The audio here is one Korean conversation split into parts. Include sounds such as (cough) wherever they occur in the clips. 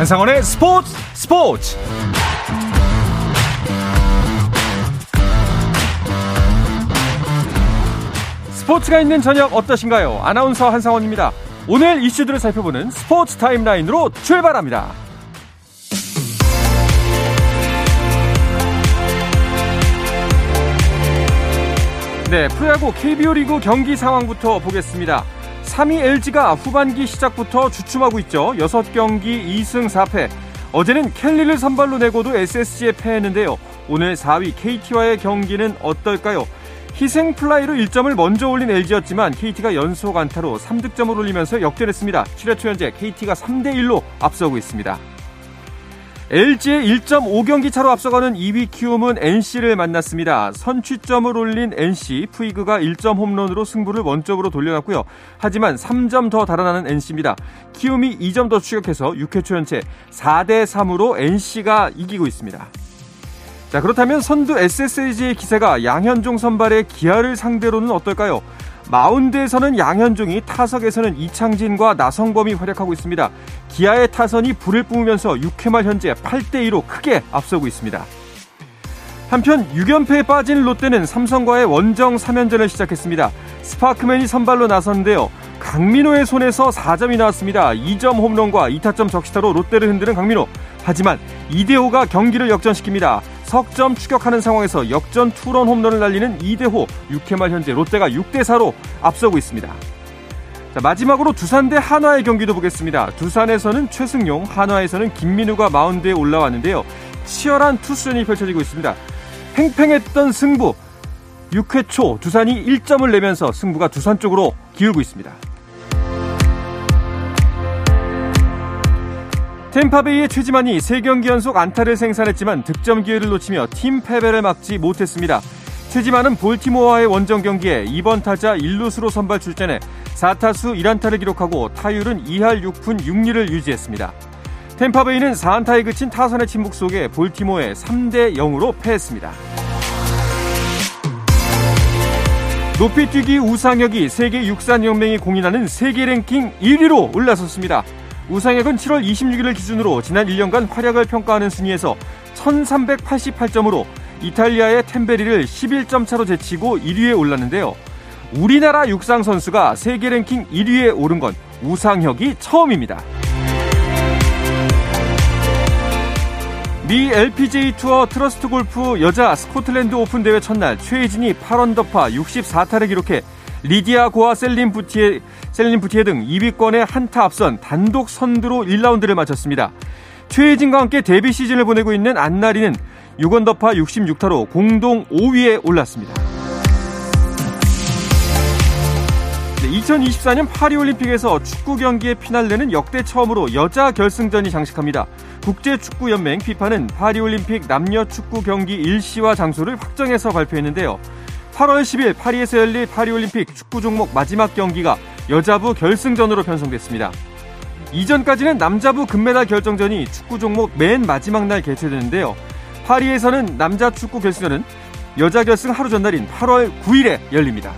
한상원의 스포츠 스포츠 스포츠가 있는 저녁 어떠신가요? 아나운서 한상원입니다. 오늘 이슈들을 살펴보는 스포츠 타임라인으로 출발합니다. 네, 프로야구 KBO 리그 경기 상황부터 보겠습니다. 3위 LG가 후반기 시작부터 주춤하고 있죠. 6경기 2승 4패. 어제는 켈리를 선발로 내고도 SSG에 패했는데요. 오늘 4위 KT와의 경기는 어떨까요? 희생 플라이로 1점을 먼저 올린 LG였지만 KT가 연속 안타로 3득점을 올리면서 역전했습니다. 7회 초 현재 KT가 3대 1로 앞서고 있습니다. LG의 1.5경기 차로 앞서가는 2위 키움은 NC를 만났습니다. 선취점을 올린 NC, 푸이그가 1점 홈런으로 승부를 원점으로 돌려놨고요. 하지만 3점 더 달아나는 NC입니다. 키움이 2점 더 추격해서 6회 초 현재 4대 3으로 NC가 이기고 있습니다. 자, 그렇다면 선두 SSG의 기세가 양현종 선발의 기아를 상대로는 어떨까요? 마운드에서는 양현종이 타석에서는 이창진과 나성범이 활약하고 있습니다. 기아의 타선이 불을 뿜으면서 6회 말 현재 8대2로 크게 앞서고 있습니다. 한편 6연패에 빠진 롯데는 삼성과의 원정 3연전을 시작했습니다. 스파크맨이 선발로 나섰는데요. 강민호의 손에서 4점이 나왔습니다. 2점 홈런과 2타점 적시타로 롯데를 흔드는 강민호. 하지만 이대호가 경기를 역전시킵니다. 석점 추격하는 상황에서 역전 투런 홈런을 날리는 이대호 6회 말 현재 롯데가 6대 4로 앞서고 있습니다. 자, 마지막으로 두산 대 한화의 경기도 보겠습니다. 두산에서는 최승용, 한화에서는 김민우가 마운드에 올라왔는데요. 치열한 투수전이 펼쳐지고 있습니다. 팽팽했던 승부 6회 초 두산이 1점을 내면서 승부가 두산 쪽으로 기울고 있습니다. 템파베이의 최지만이 3경기 연속 안타를 생산했지만 득점 기회를 놓치며 팀 패배를 막지 못했습니다. 최지만은 볼티모어와의 원정 경기에 2번 타자 1루수로 선발 출전해 4타수 1안타를 기록하고 타율은 2할 6푼 6리를 유지했습니다. 템파베이는 4안타에 그친 타선의 침묵 속에 볼티모어에 3대 0으로 패했습니다. 높이뛰기 우상혁이 세계 육산연맹이 공인하는 세계 랭킹 1위로 올라섰습니다. 우상혁은 7월 26일을 기준으로 지난 1년간 활약을 평가하는 순위에서 1388점으로 이탈리아의 템베리를 11점 차로 제치고 1위에 올랐는데요. 우리나라 육상 선수가 세계 랭킹 1위에 오른 건 우상혁이 처음입니다. 미 LPGA 투어 트러스트 골프 여자 스코틀랜드 오픈 대회 첫날 최혜진이 8언더파 64타를 기록해 리디아 고와 셀린 부티에 셀린 부티에 등 2위권에 한타 앞선 단독 선두로 1라운드를 마쳤습니다. 최혜진과 함께 데뷔 시즌을 보내고 있는 안나리는 6언더파 66타로 공동 5위에 올랐습니다. 2024년 파리올림픽에서 축구 경기의 피날레는 역대 처음으로 여자 결승전이 장식합니다. 국제축구연맹 피파는 파리올림픽 남녀 축구 경기 일시와 장소를 확정해서 발표했는데요. 8월 10일 파리에서 열릴 파리올림픽 축구 종목 마지막 경기가 여자부 결승전으로 편성됐습니다. 이전까지는 남자부 금메달 결정전이 축구 종목 맨 마지막 날 개최되는데요. 파리에서는 남자 축구 결승전은 여자 결승 하루 전날인 8월 9일에 열립니다.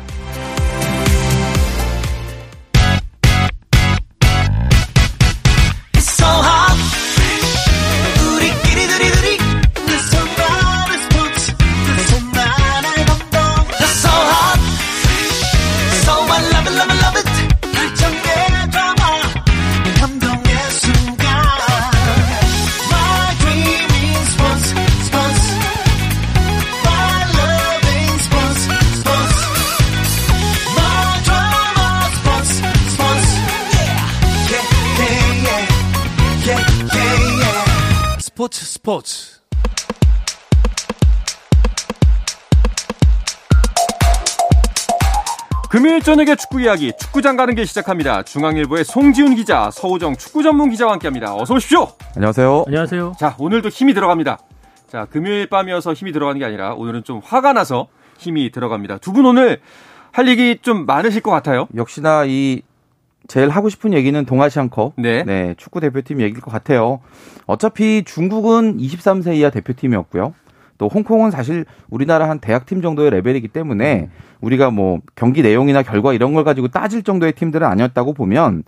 스포츠 스포츠 금요일 저녁에 축구 이야기 축구장 가는 길 시작합니다. 중앙일보의 송지훈 기자, 서우정 축구 전문 기자와 함께합니다. 어서 오십시오. 안녕하세요. 안녕하세요. 자 오늘도 힘이 들어갑니다. 자 금요일 밤이어서 힘이 들어가는 게 아니라 오늘은 좀 화가 나서 힘이 들어갑니다. 두 분 오늘 할 얘기 좀 많으실 것 같아요. 역시나 이 제일 하고 싶은 얘기는 동아시안컵. 네. 네. 축구 대표팀 얘기일 것 같아요. 어차피 중국은 23세 이하 대표팀이었고요. 또 홍콩은 사실 우리나라 한 대학팀 정도의 레벨이기 때문에 우리가 뭐 경기 내용이나 결과 이런 걸 가지고 따질 정도의 팀들은 아니었다고 보면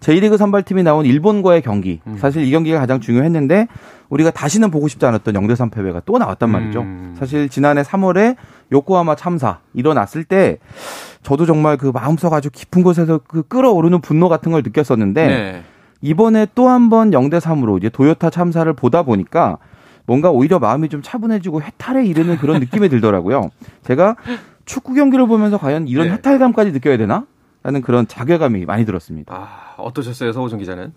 J리그 선발팀이 나온 일본과의 경기. 음. 사실 이 경기가 가장 중요했는데 우리가 다시는 보고 싶지 않았던 0대3 패배가 또 나왔단 말이죠. 음. 사실 지난해 3월에 요코하마 참사 일어났을 때 저도 정말 그 마음속 아주 깊은 곳에서 그 끓어오르는 분노 같은 걸 느꼈었는데 네. 이번에 또 한 번 0대 3으로 이제 도요타 참사를 보다 보니까 뭔가 오히려 마음이 좀 차분해지고 해탈에 이르는 그런 느낌이 들더라고요. 제가 축구 경기를 보면서 과연 이런 네. 해탈감까지 느껴야 되나? 라는 그런 자괴감이 많이 들었습니다. 아, 어떠셨어요, 서호정 기자는?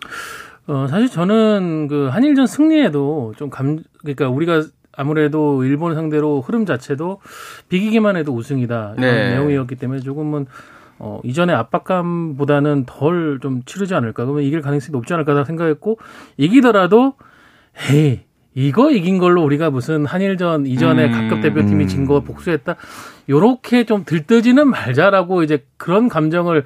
어, 사실 저는 그 한일전 승리에도 좀 감, 그러니까 우리가 아무래도 일본 상대로 흐름 자체도 비기기만 해도 우승이다 이런 네. 내용이었기 때문에 조금은 어, 이전의 압박감보다는 덜 좀 치르지 않을까 그러면 이길 가능성이 높지 않을까 생각했고 이기더라도 헤이 이거 이긴 걸로 우리가 무슨 한일전 이전에 음, 각급 대표팀이 진거 복수했다 요렇게 좀 들뜨지는 말자라고 이제 그런 감정을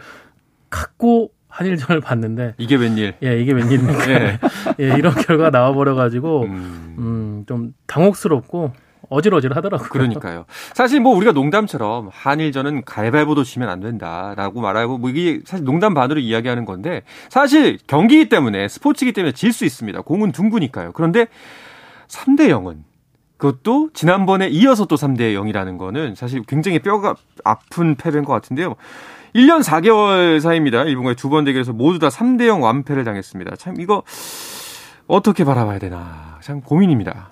갖고 한일전을 봤는데 이게 웬일? 예, 이게 웬일입니까? 예. (laughs) 예, 이런 결과가 나와버려 가지고 음. 음, 좀 당혹스럽고 어질어질 하더라고요. 그러니까요. 사실 뭐 우리가 농담처럼 한일전은 가위바위보도 지면 안 된다라고 말하고 뭐 이게 사실 농담 반으로 이야기하는 건데 사실 경기이기 때문에 스포츠이기 때문에 질 수 있습니다. 공은 둥구니까요. 그런데 3대 0은 그것도 지난번에 이어서 또 3대 0이라는 거는 사실 굉장히 뼈가 아픈 패배인 것 같은데요. 1년 4개월 사이입니다. 일본과의 두 번 대결에서 모두 다 3대 0 완패를 당했습니다. 참 이거 어떻게 바라봐야 되나 참 고민입니다.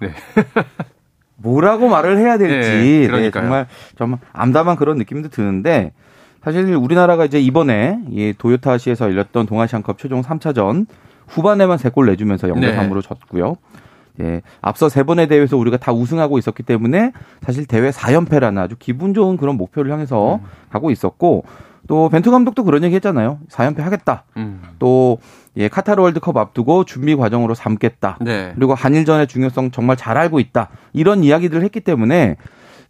네. (laughs) 뭐라고 말을 해야 될지 네, 네, 정말 정말 암담한 그런 느낌도 드는데 사실 우리나라가 이제 이번에 이 도요타시에서 열렸던 동아시안컵 최종 3차전 후반에만 3골 내주면서 0대 3으로 졌고요. 예, 앞서 세 번의 대회에서 우리가 다 우승하고 있었기 때문에 사실 대회 4연패라는 아주 기분 좋은 그런 목표를 향해서 음. 가고 있었고 또 벤투 감독도 그런 얘기 했잖아요. 4연패 하겠다. 음. 또 예, 카타르 월드컵 앞두고 준비 과정으로 삼겠다. 네. 그리고 한일전의 중요성 정말 잘 알고 있다. 이런 이야기들을 했기 때문에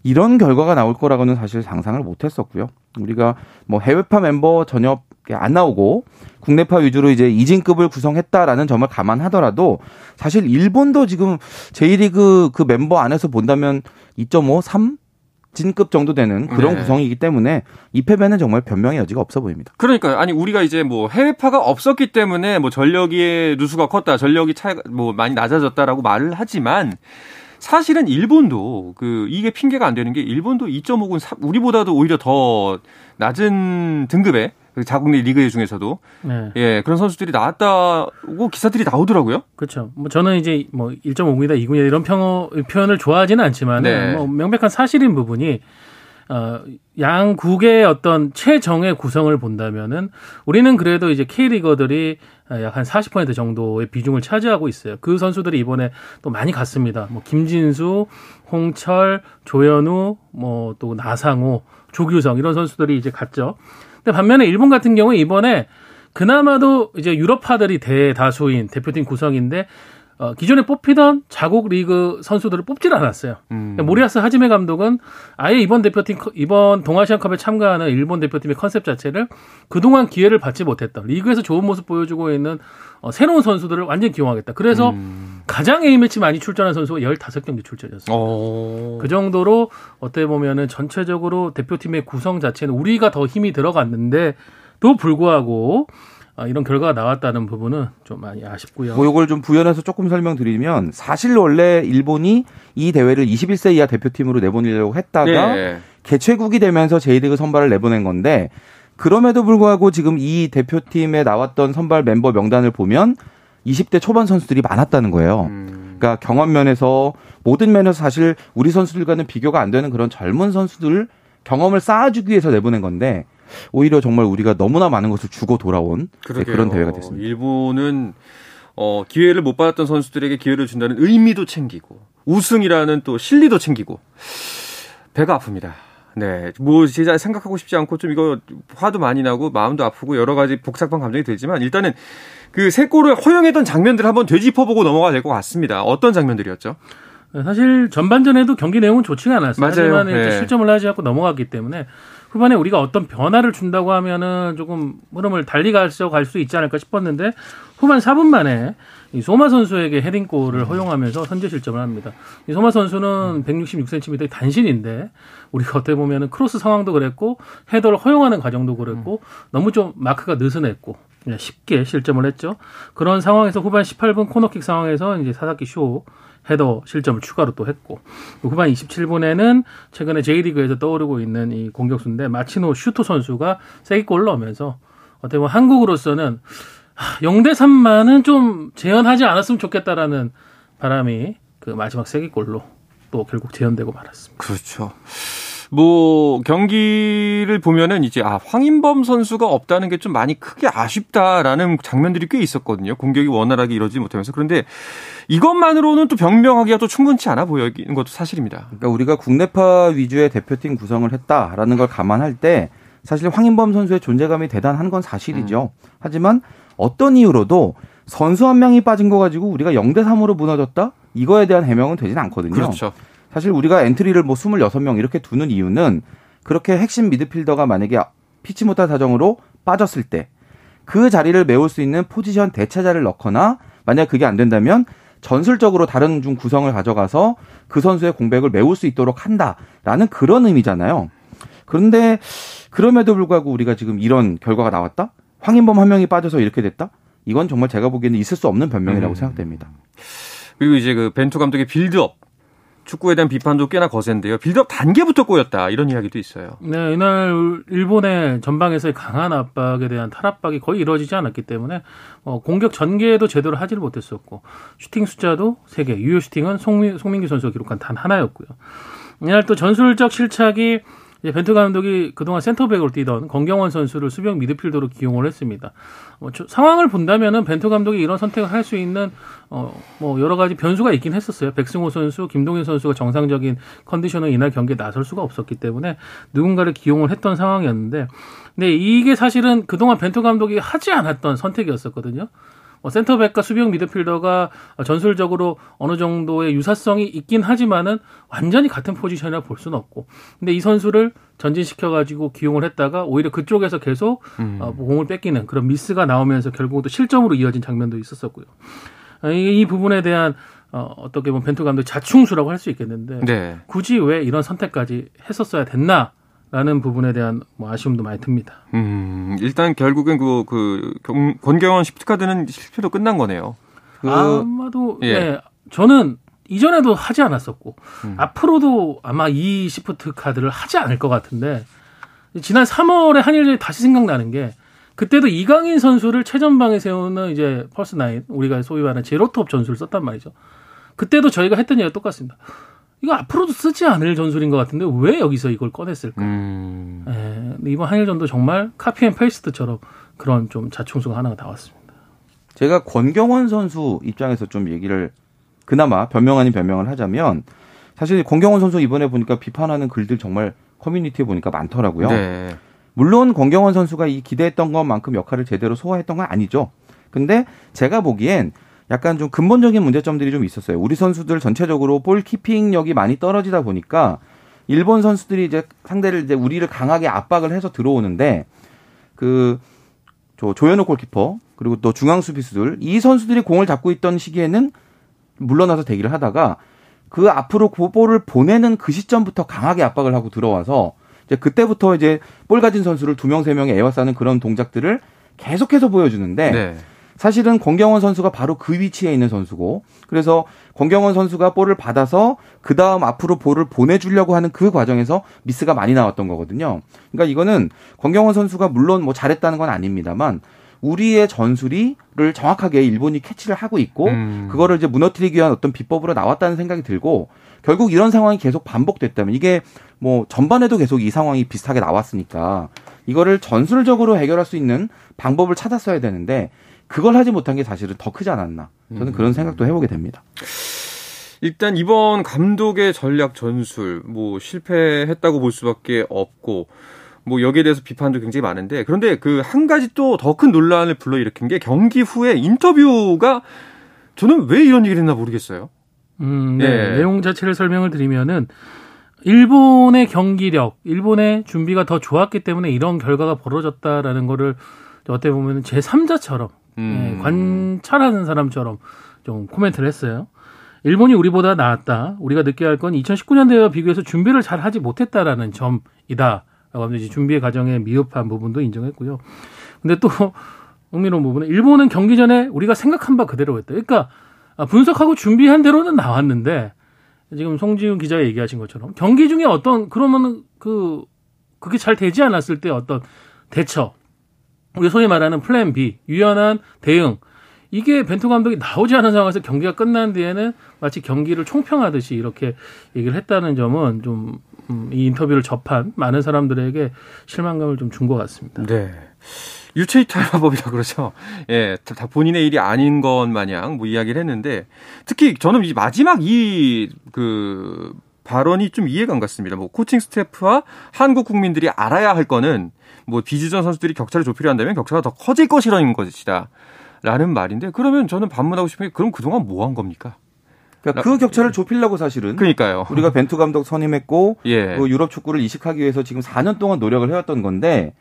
이런 결과가 나올 거라고는 사실 상상을 못 했었고요. 우리가 뭐 해외파 멤버 전혀 안 나오고 국내파 위주로 이제 이진급을 구성했다라는 점을 감안하더라도 사실 일본도 지금 J리그 그 멤버 안에서 본다면 2.5, 3 진급 정도 되는 그런 네. 구성이기 때문에 이 패배는 정말 변명의 여지가 없어 보입니다. 그러니까요. 아니 우리가 이제 뭐 해외파가 없었기 때문에 뭐 전력의 누수가 컸다, 전력이 차이가 뭐 많이 낮아졌다라고 말을 하지만 사실은 일본도 그 이게 핑계가 안 되는 게 일본도 2.5군 우리보다도 오히려 더 낮은 등급의 그 자국 내 리그 중에서도 네. 예 그런 선수들이 나왔다고 기사들이 나오더라고요. 그렇죠. 뭐 저는 이제 뭐 1.5군이다 2군이다 이런 평어, 표현을 좋아하지는 않지만 네. 뭐 명백한 사실인 부분이 어, 양국의 어떤 최정의 구성을 본다면은 우리는 그래도 이제 K리거들이 약 한 40% 정도의 비중을 차지하고 있어요. 그 선수들이 이번에 또 많이 갔습니다. 뭐 김진수, 홍철, 조현우, 뭐 또 나상호, 조규성 이런 선수들이 이제 갔죠. 근데 반면에 일본 같은 경우 이번에 그나마도 이제 유럽파들이 대다수인 대표팀 구성인데 어, 기존에 뽑히던 자국 리그 선수들을 뽑질 않았어요. 음. 모리아스 하지메 감독은 아예 이번 대표팀 이번 동아시안컵에 참가하는 일본 대표팀의 컨셉 자체를 그동안 기회를 받지 못했던 리그에서 좋은 모습 보여주고 있는 어, 새로운 선수들을 완전 기용하겠다. 그래서 음. 가장 A매치 많이 출전한 선수가 15경기 출전이었어요. 오. 그 정도로 어떻게 보면은 전체적으로 대표팀의 구성 자체는 우리가 더 힘이 들어갔는데 또 불구하고 아, 이런 결과가 나왔다는 부분은 좀 많이 아쉽고요. 뭐 이걸 좀 부연해서 조금 설명드리면 사실 원래 일본이 이 대회를 21세 이하 대표팀으로 내보내려고 했다가 네. 개최국이 되면서 J리그 선발을 내보낸 건데 그럼에도 불구하고 지금 이 대표팀에 나왔던 선발 멤버 명단을 보면 20대 초반 선수들이 많았다는 거예요. 음. 그러니까 경험 면에서 모든 면에서 사실 우리 선수들과는 비교가 안 되는 그런 젊은 선수들 경험을 쌓아주기 위해서 내보낸 건데 오히려 정말 우리가 너무나 많은 것을 주고 돌아온 네, 그런 대회가 됐습니다. 일본은 어, 기회를 못 받았던 선수들에게 기회를 준다는 의미도 챙기고 우승이라는 또 실리도 챙기고 배가 아픕니다. 네, 뭐 진짜 생각하고 싶지 않고 좀 이거 화도 많이 나고 마음도 아프고 여러 가지 복잡한 감정이 들지만 일단은 그 세 골을 허용했던 장면들 한번 되짚어보고 넘어가야 될 것 같습니다. 어떤 장면들이었죠? 사실 전반전에도 경기 내용은 좋지가 않았어요. 맞아요. 하지만 네. 실점을 하지 않고 넘어갔기 때문에 후반에 우리가 어떤 변화를 준다고 하면은 조금 흐름을 달리 가서 갈수 있지 않을까 싶었는데 후반 4분 만에 이 소마 선수에게 헤딩골을 허용하면서 선제 실점을 합니다. 이 소마 선수는 166cm 단신인데 우리가 어떻게 보면은 크로스 상황도 그랬고 헤더를 허용하는 과정도 그랬고 너무 좀 마크가 느슨했고 쉽게 실점을 했죠. 그런 상황에서 후반 18분 코너킥 상황에서 이제 사사키 쇼 헤더 실점을 추가로 또 했고 후반 27분에는 최근에 J리그에서 떠오르고 있는 이 공격수인데 마치노 슈토 선수가 쐐기골 넣으면서 어떻게 보면 한국으로서는 0대 3만은 좀 재현하지 않았으면 좋겠다라는 바람이 그 마지막 세게 골로 또 결국 재현되고 말았습니다. 그렇죠. 뭐 경기를 보면은 이제 아 황인범 선수가 없다는 게 좀 많이 크게 아쉽다라는 장면들이 꽤 있었거든요. 공격이 원활하게 이루어지지 못하면서 그런데 이것만으로는 또 병명하기가 또 충분치 않아 보이는 것도 사실입니다. 그러니까 우리가 국내파 위주의 대표팀 구성을 했다라는 걸 감안할 때 사실 황인범 선수의 존재감이 대단한 건 사실이죠. 음. 하지만 어떤 이유로도 선수 한 명이 빠진 거 가지고 우리가 0대 3으로 무너졌다? 이거에 대한 해명은 되진 않거든요. 그렇죠. 사실 우리가 엔트리를 뭐 26명 이렇게 두는 이유는 그렇게 핵심 미드필더가 만약에 피치 못할 사정으로 빠졌을 때 그 자리를 메울 수 있는 포지션 대체자를 넣거나 만약 그게 안 된다면 전술적으로 다른 중원 구성을 가져가서 그 선수의 공백을 메울 수 있도록 한다라는 그런 의미잖아요. 그런데 그럼에도 불구하고 우리가 지금 이런 결과가 나왔다? 황인범 한 명이 빠져서 이렇게 됐다? 이건 정말 제가 보기에는 있을 수 없는 변명이라고 음. 생각됩니다. 그리고 이제 그 벤투 감독의 빌드업 축구에 대한 비판도 꽤나 거센데요. 빌드업 단계부터 꼬였다 이런 이야기도 있어요. 네, 이날 일본의 전방에서의 강한 압박에 대한 탈압박이 거의 이루어지지 않았기 때문에 어, 공격 전개도 제대로 하지를 못했었고 슈팅 숫자도 3개, 유효 슈팅은 송민, 송민규 선수가 기록한 단 하나였고요. 이날 또 전술적 실착이 벤투 감독이 그동안 센터백으로 뛰던 권경원 선수를 수비형 미드필더로 기용을 했습니다. 뭐 상황을 본다면은 벤투 감독이 이런 선택을 할 수 있는 어 뭐 여러 가지 변수가 있긴 했었어요. 백승호 선수, 김동현 선수가 정상적인 컨디션으로 이날 경기에 나설 수가 없었기 때문에 누군가를 기용을 했던 상황이었는데 근데 이게 사실은 그동안 벤투 감독이 하지 않았던 선택이었었거든요. 뭐 센터백과 수비형 미드필더가 전술적으로 어느 정도의 유사성이 있긴 하지만은 완전히 같은 포지션이라 볼 수는 없고. 근데 이 선수를 전진시켜 가지고 기용을 했다가 오히려 그쪽에서 계속 음. 어, 공을 뺏기는 그런 미스가 나오면서 결국 또 실점으로 이어진 장면도 있었었고요. 이, 이 부분에 대한 어, 어떻게 보면 벤투 감독 자충수라고 할 수 있겠는데 네. 굳이 왜 이런 선택까지 했었어야 됐나 라는 부분에 대한 뭐 아쉬움도 많이 듭니다. 음, 일단 결국엔 그, 그, 권경원 시프트카드는 실패로 끝난 거네요. 그, 아마도, 예. 네, 저는 이전에도 하지 않았었고, 음. 앞으로도 아마 이 시프트 카드를 하지 않을 것 같은데, 지난 3월에 한일전이 다시 생각나는 게, 그때도 이강인 선수를 최전방에 세우는 이제 false nine, 우리가 소위 말하는 제로톱 전술을 썼단 말이죠. 그때도 저희가 했던 얘기가 똑같습니다. 이거 앞으로도 쓰지 않을 전술인 것 같은데 왜 여기서 이걸 꺼냈을까? 음. 예, 이번 한일전도 정말 copy and paste처럼 그런 좀 자충수가 하나가 나왔습니다. 제가 권경원 선수 입장에서 좀 얘기를 그나마 변명 아닌 변명을 하자면 사실 권경원 선수 이번에 보니까 비판하는 글들 정말 커뮤니티에 보니까 많더라고요. 네. 물론 권경원 선수가 이 기대했던 것만큼 역할을 제대로 소화했던 건 아니죠. 근데 제가 보기엔 약간 좀 근본적인 문제점들이 좀 있었어요. 우리 선수들 전체적으로 볼 키핑력이 많이 떨어지다 보니까 일본 선수들이 이제 상대를 이제 우리를 강하게 압박을 해서 들어오는데 그 조, 조현우 골키퍼 그리고 또 중앙 수비수들 이 선수들이 공을 잡고 있던 시기에는 물러나서 대기를 하다가 그 앞으로 그 볼을 보내는 그 시점부터 강하게 압박을 하고 들어와서 이제 그때부터 이제 볼 가진 선수를 두 명 세 명에 에워싸는 그런 동작들을 계속해서 보여주는데 네. 사실은 권경원 선수가 바로 그 위치에 있는 선수고 그래서 권경원 선수가 볼을 받아서 그 다음 앞으로 볼을 보내주려고 하는 그 과정에서 미스가 많이 나왔던 거거든요. 그러니까 이거는 권경원 선수가 물론 뭐 잘했다는 건 아닙니다만 우리의 전술이를 정확하게 일본이 캐치를 하고 있고 음. 그거를 이제 무너뜨리기 위한 어떤 비법으로 나왔다는 생각이 들고 결국 이런 상황이 계속 반복됐다면 이게 뭐 전반에도 계속 이 상황이 비슷하게 나왔으니까 이거를 전술적으로 해결할 수 있는 방법을 찾았어야 되는데 그걸 하지 못한 게 사실은 더 크지 않았나. 저는 그런 생각도 해보게 됩니다. 일단 이번 감독의 전략 전술 뭐 실패했다고 볼 수밖에 없고 뭐 여기에 대해서 비판도 굉장히 많은데 그런데 그 한 가지 또 더 큰 논란을 불러일으킨 게 경기 후에 인터뷰가 저는 왜 이런 얘기를 했나 모르겠어요. 음, 네. 예. 내용 자체를 설명을 드리면은 일본의 경기력, 일본의 준비가 더 좋았기 때문에 이런 결과가 벌어졌다라는 거를 어떻게 보면 제3자처럼 음. 예, 관찰하는 사람처럼 좀 코멘트를 했어요. 일본이 우리보다 나았다. 우리가 느껴야 할 건 2019년대와 비교해서 준비를 잘 하지 못했다라는 점이다. 라고 하면 이제 준비의 과정에 미흡한 부분도 인정했고요. 근데 또 흥미로운 부분은 일본은 경기 전에 우리가 생각한 바 그대로 했다. 그러니까 분석하고 준비한 대로는 나왔는데 지금 송지훈 기자가 얘기하신 것처럼 경기 중에 어떤 그러면 그 그게 잘 되지 않았을 때 어떤 대처 우리 소위 말하는 플랜 B 유연한 대응 이게 벤투 감독이 나오지 않은 상황에서 경기가 끝난 뒤에는 마치 경기를 총평하듯이 이렇게 얘기를 했다는 점은 좀이 음, 인터뷰를 접한 많은 사람들에게 실망감을 좀 준 것 같습니다. 네. 유체이탈마법이라 (laughs) 그러죠. 예, 다 본인의 일이 아닌 것 마냥 뭐 이야기를 했는데 특히 저는 이 마지막 이 그 발언이 좀 이해가 안 갔습니다. 뭐 코칭 스태프와 한국 국민들이 알아야 할 거는 뭐 비주전 선수들이 격차를 좁히려 한다면 격차가 더 커질 것이라는 것이다. 라는 말인데 그러면 저는 반문하고 싶은 게 그럼 그동안 뭐 한 겁니까? 그러니까 그 격차를 좁히려고 사실은 그러니까요. 우리가 벤투 감독 선임했고 예. 그 유럽 축구를 이식하기 위해서 지금 4년 동안 노력을 해왔던 건데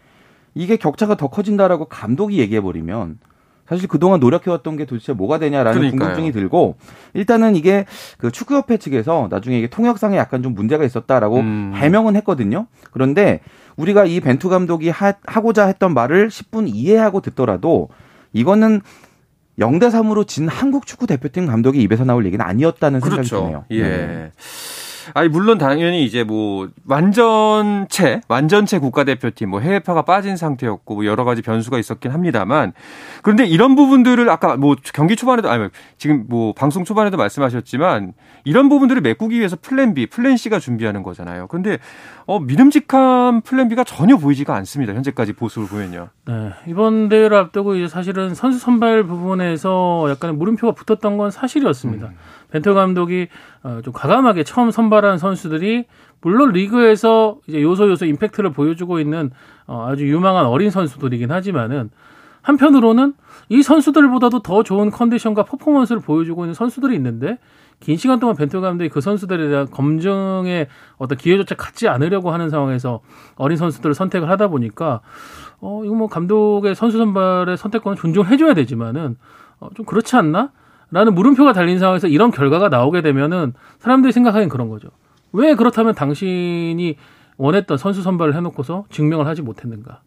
이게 격차가 더 커진다라고 감독이 얘기해 버리면 사실 그동안 노력해왔던 게 도대체 뭐가 되냐라는 그러니까요. 궁금증이 들고 일단은 이게 그 축구협회 측에서 나중에 이게 통역상에 약간 좀 문제가 있었다라고 음. 해명은 했거든요. 그런데 우리가 이 벤투 감독이 하, 하고자 했던 말을 10분 이해하고 듣더라도 이거는 0대 3으로 진 한국 축구 대표팀 감독의 입에서 나올 얘기는 아니었다는 생각이 그렇죠. 드네요. 예. 네. 아니 물론 당연히 이제 뭐 완전체 완전체 국가대표팀 뭐 해외파가 빠진 상태였고 뭐 여러 가지 변수가 있었긴 합니다만 그런데 이런 부분들을 아까 뭐 경기 초반에도 아니 지금 뭐 방송 초반에도 말씀하셨지만 이런 부분들을 메꾸기 위해서 플랜 B, 플랜 C가 준비하는 거잖아요. 그런데 어 믿음직한 플랜 B가 전혀 보이지가 않습니다. 현재까지 보수를 보면요. 네. 이번 대회를 앞두고 이제 사실은 선수 선발 부분에서 약간 물음표가 붙었던 건 사실이었습니다. 음. 벤투 감독이 어, 좀 과감하게 처음 선발한 선수들이 물론 리그에서 이제 요소 요소 임팩트를 보여주고 있는 어, 아주 유망한 어린 선수들이긴 하지만은 한편으로는 이 선수들보다도 더 좋은 컨디션과 퍼포먼스를 보여주고 있는 선수들이 있는데 긴 시간 동안 벤투 감독이 그 선수들에 대한 검증의 어떤 기회조차 갖지 않으려고 하는 상황에서 어린 선수들을 선택을 하다 보니까 어 이거 뭐 감독의 선수 선발의 선택권을 존중해줘야 되지만은 어, 좀 그렇지 않나? 라는 물음표가 달린 상황에서 이런 결과가 나오게 되면은 사람들이 생각하기엔 그런 거죠. 왜 그렇다면 당신이 원했던 선수 선발을 해놓고서 증명을 하지 못했는가?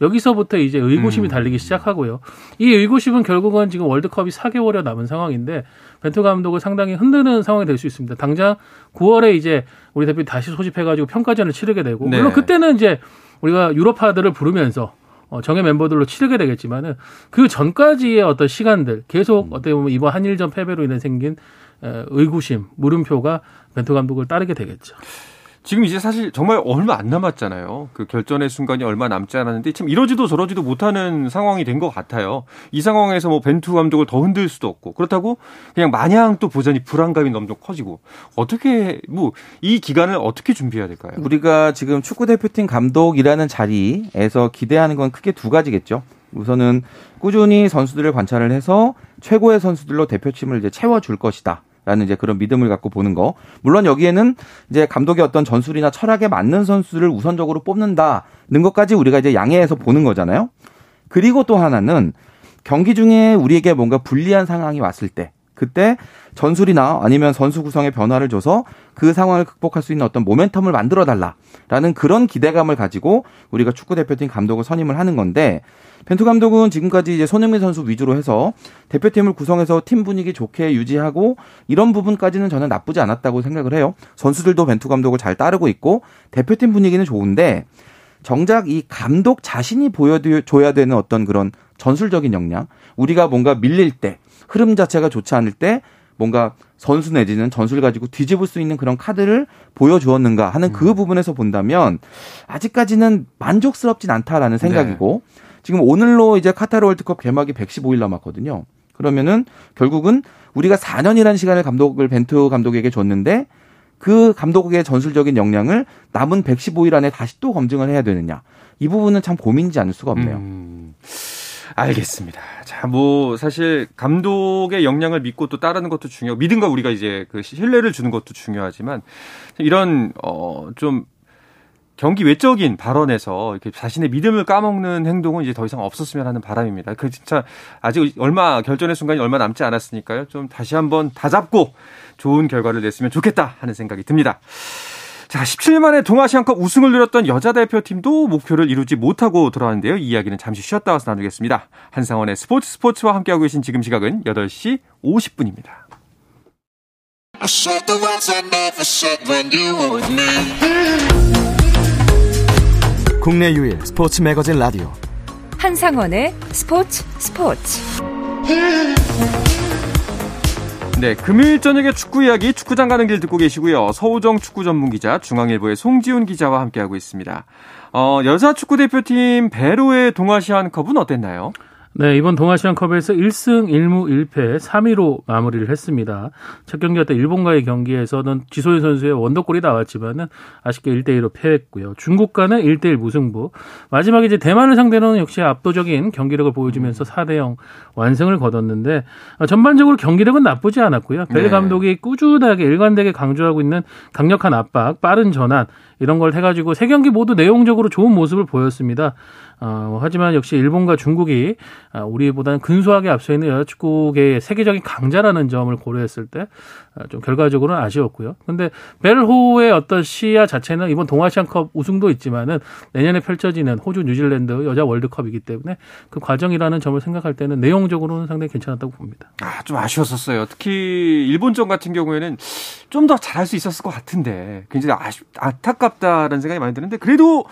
여기서부터 이제 의구심이 음. 달리기 시작하고요. 이 의구심은 결국은 지금 월드컵이 4개월여 남은 상황인데 벤투 감독을 상당히 흔드는 상황이 될 수 있습니다. 당장 9월에 이제 우리 대표 다시 소집해가지고 평가전을 치르게 되고 물론 네. 그때는 이제 우리가 유럽파들을 부르면서 어, 정예 멤버들로 치르게 되겠지만은 그 전까지의 어떤 시간들 계속 음. 어떻게 보면 이번 한일전 패배로 인해 생긴 의구심, 물음표가 벤투 감독을 따르게 되겠죠. 지금 이제 사실 정말 얼마 안 남았잖아요. 그 결전의 순간이 얼마 남지 않았는데 참 이러지도 저러지도 못하는 상황이 된 것 같아요. 이 상황에서 뭐 벤투 감독을 더 흔들 수도 없고 그렇다고 그냥 마냥 또 보자니 불안감이 너무 커지고 어떻게 뭐 이 기간을 어떻게 준비해야 될까요? 우리가 지금 축구 대표팀 감독이라는 자리에서 기대하는 건 크게 두 가지겠죠. 우선은 꾸준히 선수들을 관찰을 해서 최고의 선수들로 대표팀을 이제 채워줄 것이다. 라는 이제 그런 믿음을 갖고 보는 거. 물론 여기에는 이제 감독의 어떤 전술이나 철학에 맞는 선수를 우선적으로 뽑는다는 것까지 우리가 이제 양해해서 보는 거잖아요. 그리고 또 하나는 경기 중에 우리에게 뭔가 불리한 상황이 왔을 때 그때 전술이나 아니면 선수 구성의 변화를 줘서 그 상황을 극복할 수 있는 어떤 모멘텀을 만들어 달라라는 그런 기대감을 가지고 우리가 축구 대표팀 감독을 선임을 하는 건데 벤투 감독은 지금까지 이제 손흥민 선수 위주로 해서 대표팀을 구성해서 팀 분위기 좋게 유지하고 이런 부분까지는 저는 나쁘지 않았다고 생각을 해요. 선수들도 벤투 감독을 잘 따르고 있고 대표팀 분위기는 좋은데 정작 이 감독 자신이 보여줘야 되는 어떤 그런 전술적인 역량, 우리가 뭔가 밀릴 때, 흐름 자체가 좋지 않을 때 뭔가 선수 내지는 전술 가지고 뒤집을 수 있는 그런 카드를 보여주었는가 하는 그 음. 부분에서 본다면 아직까지는 만족스럽진 않다라는 생각이고 네. 지금 오늘로 이제 카타르 월드컵 개막이 115일 남았거든요. 그러면은 결국은 우리가 4년이라는 시간을 감독을 벤투 감독에게 줬는데 그 감독의 전술적인 역량을 남은 115일 안에 다시 또 검증을 해야 되느냐. 이 부분은 참 고민이지 않을 수가 없네요. 음. 알겠습니다. 자, 뭐 사실 감독의 역량을 믿고 또 따르는 것도 중요하고 믿음과 우리가 이제 그 신뢰를 주는 것도 중요하지만 이런 어좀 경기 외적인 발언에서 이렇게 자신의 믿음을 까먹는 행동은 이제 더 이상 없었으면 하는 바람입니다. 그 진짜 아직 얼마 결전의 순간이 얼마 남지 않았으니까요. 좀 다시 한번 다잡고 좋은 결과를 냈으면 좋겠다 하는 생각이 듭니다. 자, 17년 만에 동아시안컵 우승을 누렸던 여자 대표팀도 목표를 이루지 못하고 돌아왔는데요. 이 이야기는 잠시 쉬었다 와서 나누겠습니다. 한상원의 스포츠 스포츠와 함께하고 계신 지금 시각은 8시 50분입니다. 국내 유일 스포츠 매거진 라디오 한상원의 스포츠 스포츠 네, 금요일 저녁에 축구 이야기 축구장 가는 길 듣고 계시고요. 서우정 축구 전문 기자 중앙일보의 송지훈 기자와 함께하고 있습니다. 어, 여자 축구 대표팀 베로의 동아시안컵은 어땠나요? 네, 이번 동아시안컵에서 1승 1무 1패 3위로 마무리를 했습니다. 첫 경기였던 일본과의 경기에서는 지소연 선수의 원더골이 나왔지만은 아쉽게 1대 1로 패했고요. 중국과는 1대 1 무승부. 마지막에 이제 대만을 상대로는 역시 압도적인 경기력을 보여주면서 4대 0 완승을 거뒀는데 어, 전반적으로 경기력은 나쁘지 않았고요. 벨 네. 감독이 꾸준하게 일관되게 강조하고 있는 강력한 압박, 빠른 전환 이런 걸 해 가지고 세 경기 모두 내용적으로 좋은 모습을 보였습니다. 어, 하지만 역시 일본과 중국이 어, 우리보다는 근소하게 앞서 있는 여자축구계의 세계적인 강자라는 점을 고려했을 때좀 어, 결과적으로는 아쉬웠고요. 근데 벨호의 어떤 시야 자체는 이번 동아시안컵 우승도 있지만은 내년에 펼쳐지는 호주 뉴질랜드 여자 월드컵이기 때문에 그 과정이라는 점을 생각할 때는 내용적으로는 상당히 괜찮았다고 봅니다. 아, 좀 아쉬웠었어요. 특히 일본전 같은 경우에는 좀 더 잘할 수 있었을 것 같은데 굉장히 아쉽, 안타깝다라는 생각이 많이 드는데 그래도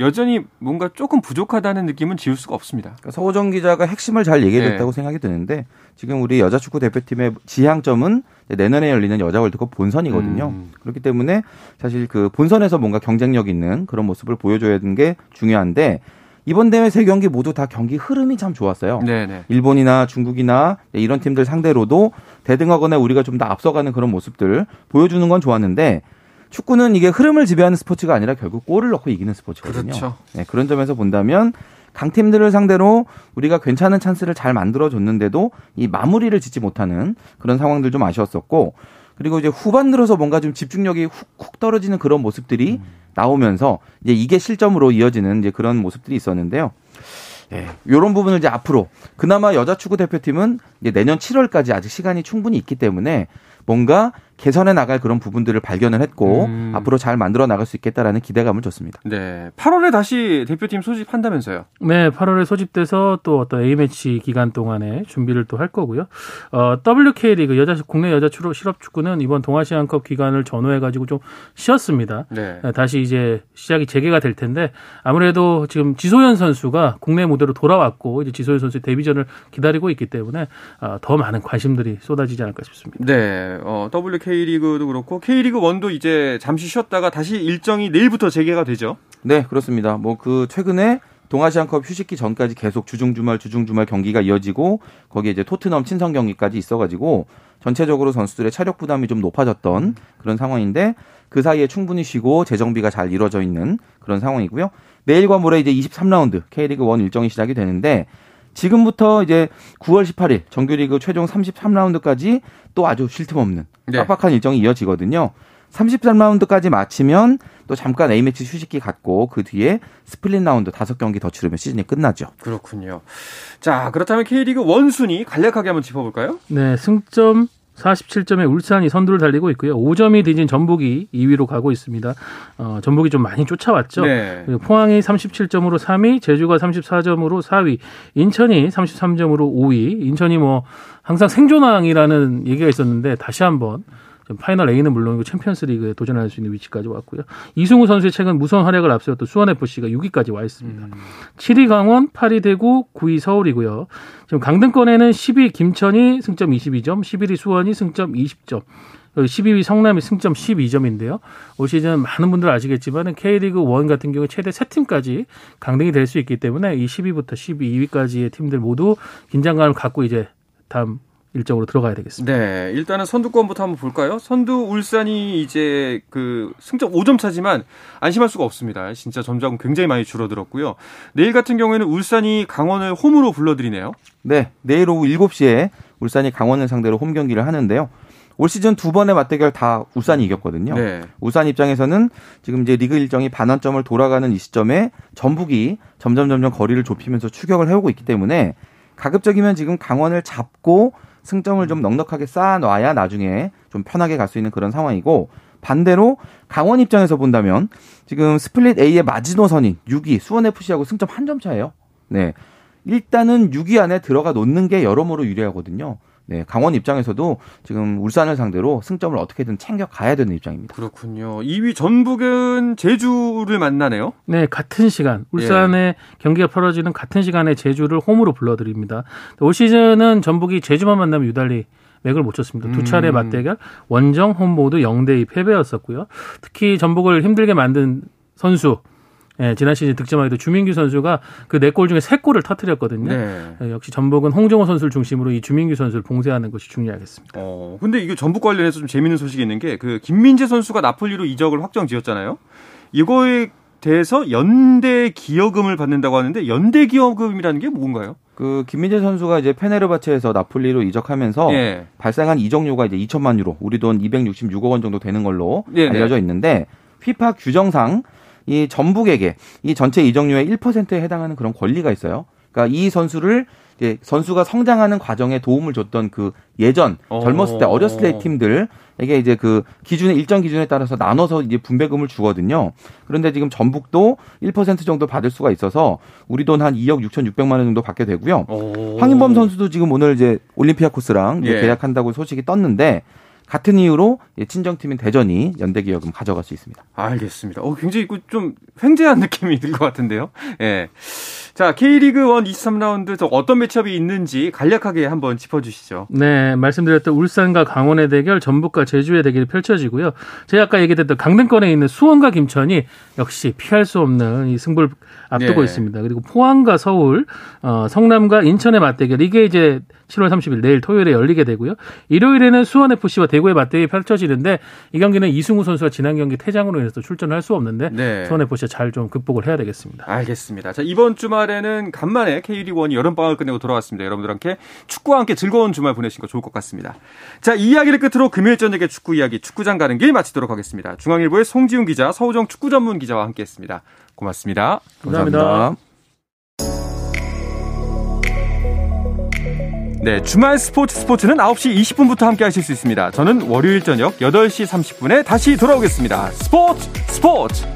여전히 뭔가 조금 부족하다는 느낌은 지울 수가 없습니다. 그러니까 서호정 기자가 핵심을 잘 얘기했다고 네. 생각이 드는데 지금 우리 여자 축구 대표팀의 지향점은 내년에 열리는 여자 월드컵 본선이거든요. 음. 그렇기 때문에 사실 그 본선에서 뭔가 경쟁력 있는 그런 모습을 보여줘야 하는 게 중요한데 이번 대회 세 경기 모두 다 경기 흐름이 참 좋았어요. 네네. 네. 일본이나 중국이나 이런 팀들 상대로도 대등하거나 우리가 좀 더 앞서가는 그런 모습들 보여주는 건 좋았는데 축구는 이게 흐름을 지배하는 스포츠가 아니라 결국 골을 넣고 이기는 스포츠거든요. 그렇죠. 네, 그런 점에서 본다면 강팀들을 상대로 우리가 괜찮은 찬스를 잘 만들어줬는데도 이 마무리를 짓지 못하는 그런 상황들 좀 아쉬웠었고 그리고 이제 후반 들어서 뭔가 좀 집중력이 훅훅 떨어지는 그런 모습들이 음. 나오면서 이제 이게 실점으로 이어지는 이제 그런 모습들이 있었는데요. 예, 이런 부분을 이제 앞으로 그나마 여자 축구 대표팀은 이제 내년 7월까지 아직 시간이 충분히 있기 때문에 뭔가 개선해 나갈 그런 부분들을 발견을 했고 음. 앞으로 잘 만들어 나갈 수 있겠다라는 기대감을 줬습니다. 네. 8월에 다시 대표팀 소집한다면서요? 네, 8월에 소집돼서 또 어떤 A매치 기간 동안에 준비를 또 할 거고요. 어, WK리그 여자 국내 여자 추로 실업 축구는 이번 동아시안컵 기간을 전후해 가지고 좀 쉬었습니다. 네. 네. 다시 이제 시작이 재개가 될 텐데 아무래도 지금 지소연 선수가 국내 무대로 돌아왔고 이제 지소연 선수의 데뷔전을 기다리고 있기 때문에 어, 더 많은 관심들이 쏟아지지 않을까 싶습니다. 네. 어, WK K리그도 그렇고 K리그 1도 이제 잠시 쉬었다가 다시 일정이 내일부터 재개가 되죠. 네, 그렇습니다. 뭐 그 최근에 동아시안컵 휴식기 전까지 계속 주중 주말 주중 주말 경기가 이어지고 거기에 이제 토트넘 친선 경기까지 있어가지고 전체적으로 선수들의 체력 부담이 좀 높아졌던 그런 상황인데 그 사이에 충분히 쉬고 재정비가 잘 이루어져 있는 그런 상황이고요. 내일과 모레 이제 23라운드 K리그 1 일정이 시작이 되는데 지금부터 이제 9월 18일 정규리그 최종 33라운드까지 또 아주 쉴 틈 없는 네. 빡빡한 일정이 이어지거든요. 33라운드까지 마치면 또 잠깐 A매치 휴식기 갖고 그 뒤에 스플릿 라운드 5경기 더 치르면 시즌이 끝나죠. 그렇군요. 자, 그렇다면 K리그 one 순위 간략하게 한번 짚어볼까요? 네, 승점 47점에 울산이 선두를 달리고 있고요. 5점이 뒤진 전북이 2위로 가고 있습니다. 어, 전북이 좀 많이 쫓아왔죠. 네. 포항이 37점으로 3위, 제주가 34점으로 4위, 인천이 33점으로 5위. 인천이 뭐 항상 생존왕이라는 얘기가 있었는데 다시 한번 파이널 A는 물론이고 챔피언스 리그에 도전할 수 있는 위치까지 왔고요. 이승우 선수의 최근 무서운 활약을 앞세웠던 수원FC가 6위까지 와 있습니다. 음. 7위 강원, 8위 대구, 9위 서울이고요. 지금 강등권에는 10위 김천이 승점 22점, 11위 수원이 승점 20점. 12위 성남이 승점 12점인데요. 올 시즌 많은 분들 아시겠지만 K리그 1 같은 경우 최대 3팀까지 강등이 될 수 있기 때문에 이 10위부터 12위까지의 팀들 모두 긴장감을 갖고 이제 다음 일정으로 들어가야 되겠습니다. 네, 일단은 선두권부터 한번 볼까요? 선두 울산이 이제 그 승점 5점 차지만 안심할 수가 없습니다. 진짜 점점 굉장히 많이 줄어들었고요. 내일 같은 경우에는 울산이 강원을 홈으로 불러들이네요. 네, 내일 오후 7시에 울산이 강원을 상대로 홈 경기를 하는데요. 올 시즌 두 번의 맞대결 다 울산이 이겼거든요. 네. 울산 입장에서는 지금 이제 리그 일정이 반환점을 돌아가는 이 시점에 전북이 점점 점점 거리를 좁히면서 추격을 해오고 있기 때문에 가급적이면 지금 강원을 잡고 승점을 좀 넉넉하게 쌓아놔야 나중에 좀 편하게 갈 수 있는 그런 상황이고 반대로 강원 입장에서 본다면 지금 스플릿 A의 마지노선인 6위 수원 FC하고 승점 한 점 차예요. 네. 일단은 6위 안에 들어가 놓는 게 여러모로 유리하거든요. 네, 강원 입장에서도 지금 울산을 상대로 승점을 어떻게든 챙겨 가야 되는 입장입니다. 그렇군요. 2위 전북은 제주를 만나네요. 네, 같은 시간 울산의 예. 경기가 벌어지는 같은 시간에 제주를 홈으로 불러들입니다. 올 시즌은 전북이 제주만 만나면 유달리 맥을 못 쳤습니다. 두 차례 음. 맞대결 원정 홈 모두 0대 2 패배였었고요. 특히 전북을 힘들게 만든 선수 예, 지난 시즌 득점왕에도 주민규 선수가 그 네 골 중에 세 골을 터뜨렸거든요. 네. 예, 역시 전북은 홍정호 선수를 중심으로 이 주민규 선수를 봉쇄하는 것이 중요하겠습니다. 어, 근데 이게 전북 관련해서 좀 재밌는 소식이 있는 게 그 김민재 선수가 나폴리로 이적을 확정 지었잖아요. 이거에 대해서 연대 기여금을 받는다고 하는데 연대 기여금이라는 게 뭔가요? 그 김민재 선수가 이제 페네르바체에서 나폴리로 이적하면서 예. 발생한 이적료가 이제 2천만 유로, 우리 돈 266억 원 정도 되는 걸로 예, 알려져 있는데 휘파 규정상 이 전북에게 이 전체 이적료의 1%에 해당하는 그런 권리가 있어요. 그러니까 이 선수를 이제 선수가 성장하는 과정에 도움을 줬던 그 예전 젊었을 때 어렸을 때 팀들에게 이제 그 기준의 일정 기준에 따라서 나눠서 이제 분배금을 주거든요. 그런데 지금 전북도 1% 정도 받을 수가 있어서 우리 돈 한 2억 6,600만 원 정도 받게 되고요. 황인범 선수도 지금 오늘 이제 올림피아 코스랑 예. 계약한다고 소식이 떴는데 같은 이유로 친정팀인 대전이 연대기여금 가져갈 수 있습니다. 알겠습니다. 어, 굉장히 좀 횡재한 느낌이 들 것 같은데요. 예. 자, K리그 1 23라운드 어떤 매치업이 있는지 간략하게 한번 짚어주시죠. 네, 말씀드렸던 울산과 강원의 대결, 전북과 제주의 대결이 펼쳐지고요. 제가 아까 얘기했던 강등권에 있는 수원과 김천이 역시 피할 수 없는 이 승부를 앞두고 네. 있습니다. 그리고 포항과 서울, 어, 성남과 인천의 맞대결 이게 이제 7월 30일 내일 토요일에 열리게 되고요. 일요일에는 수원 FC와 대 구의 맞대결이 펼쳐지는데 이 경기는 이승우 선수가 지난 경기 퇴장으로 인해서 출전을 할 수 없는데 네. FC가 잘좀 극복을 해야 되겠습니다. 알겠습니다. 자 이번 주말에는 간만에 K리그1이 여름방학을 끝내고 돌아왔습니다. 여러분들한테 축구와 함께 즐거운 주말 보내신 거 좋을 것 같습니다. 자 이 이야기를 끝으로 금요일 저녁에 축구 이야기 축구장 가는 길 마치도록 하겠습니다. 중앙일보의 송지훈 기자, 서우정 축구 전문 기자와 함께했습니다. 고맙습니다. 감사합니다. 감사합니다. 네, 주말 스포츠 스포츠는 9시 20분부터 함께 하실 수 있습니다. 저는 월요일 저녁 8시 30분에 다시 돌아오겠습니다. 스포츠 스포츠!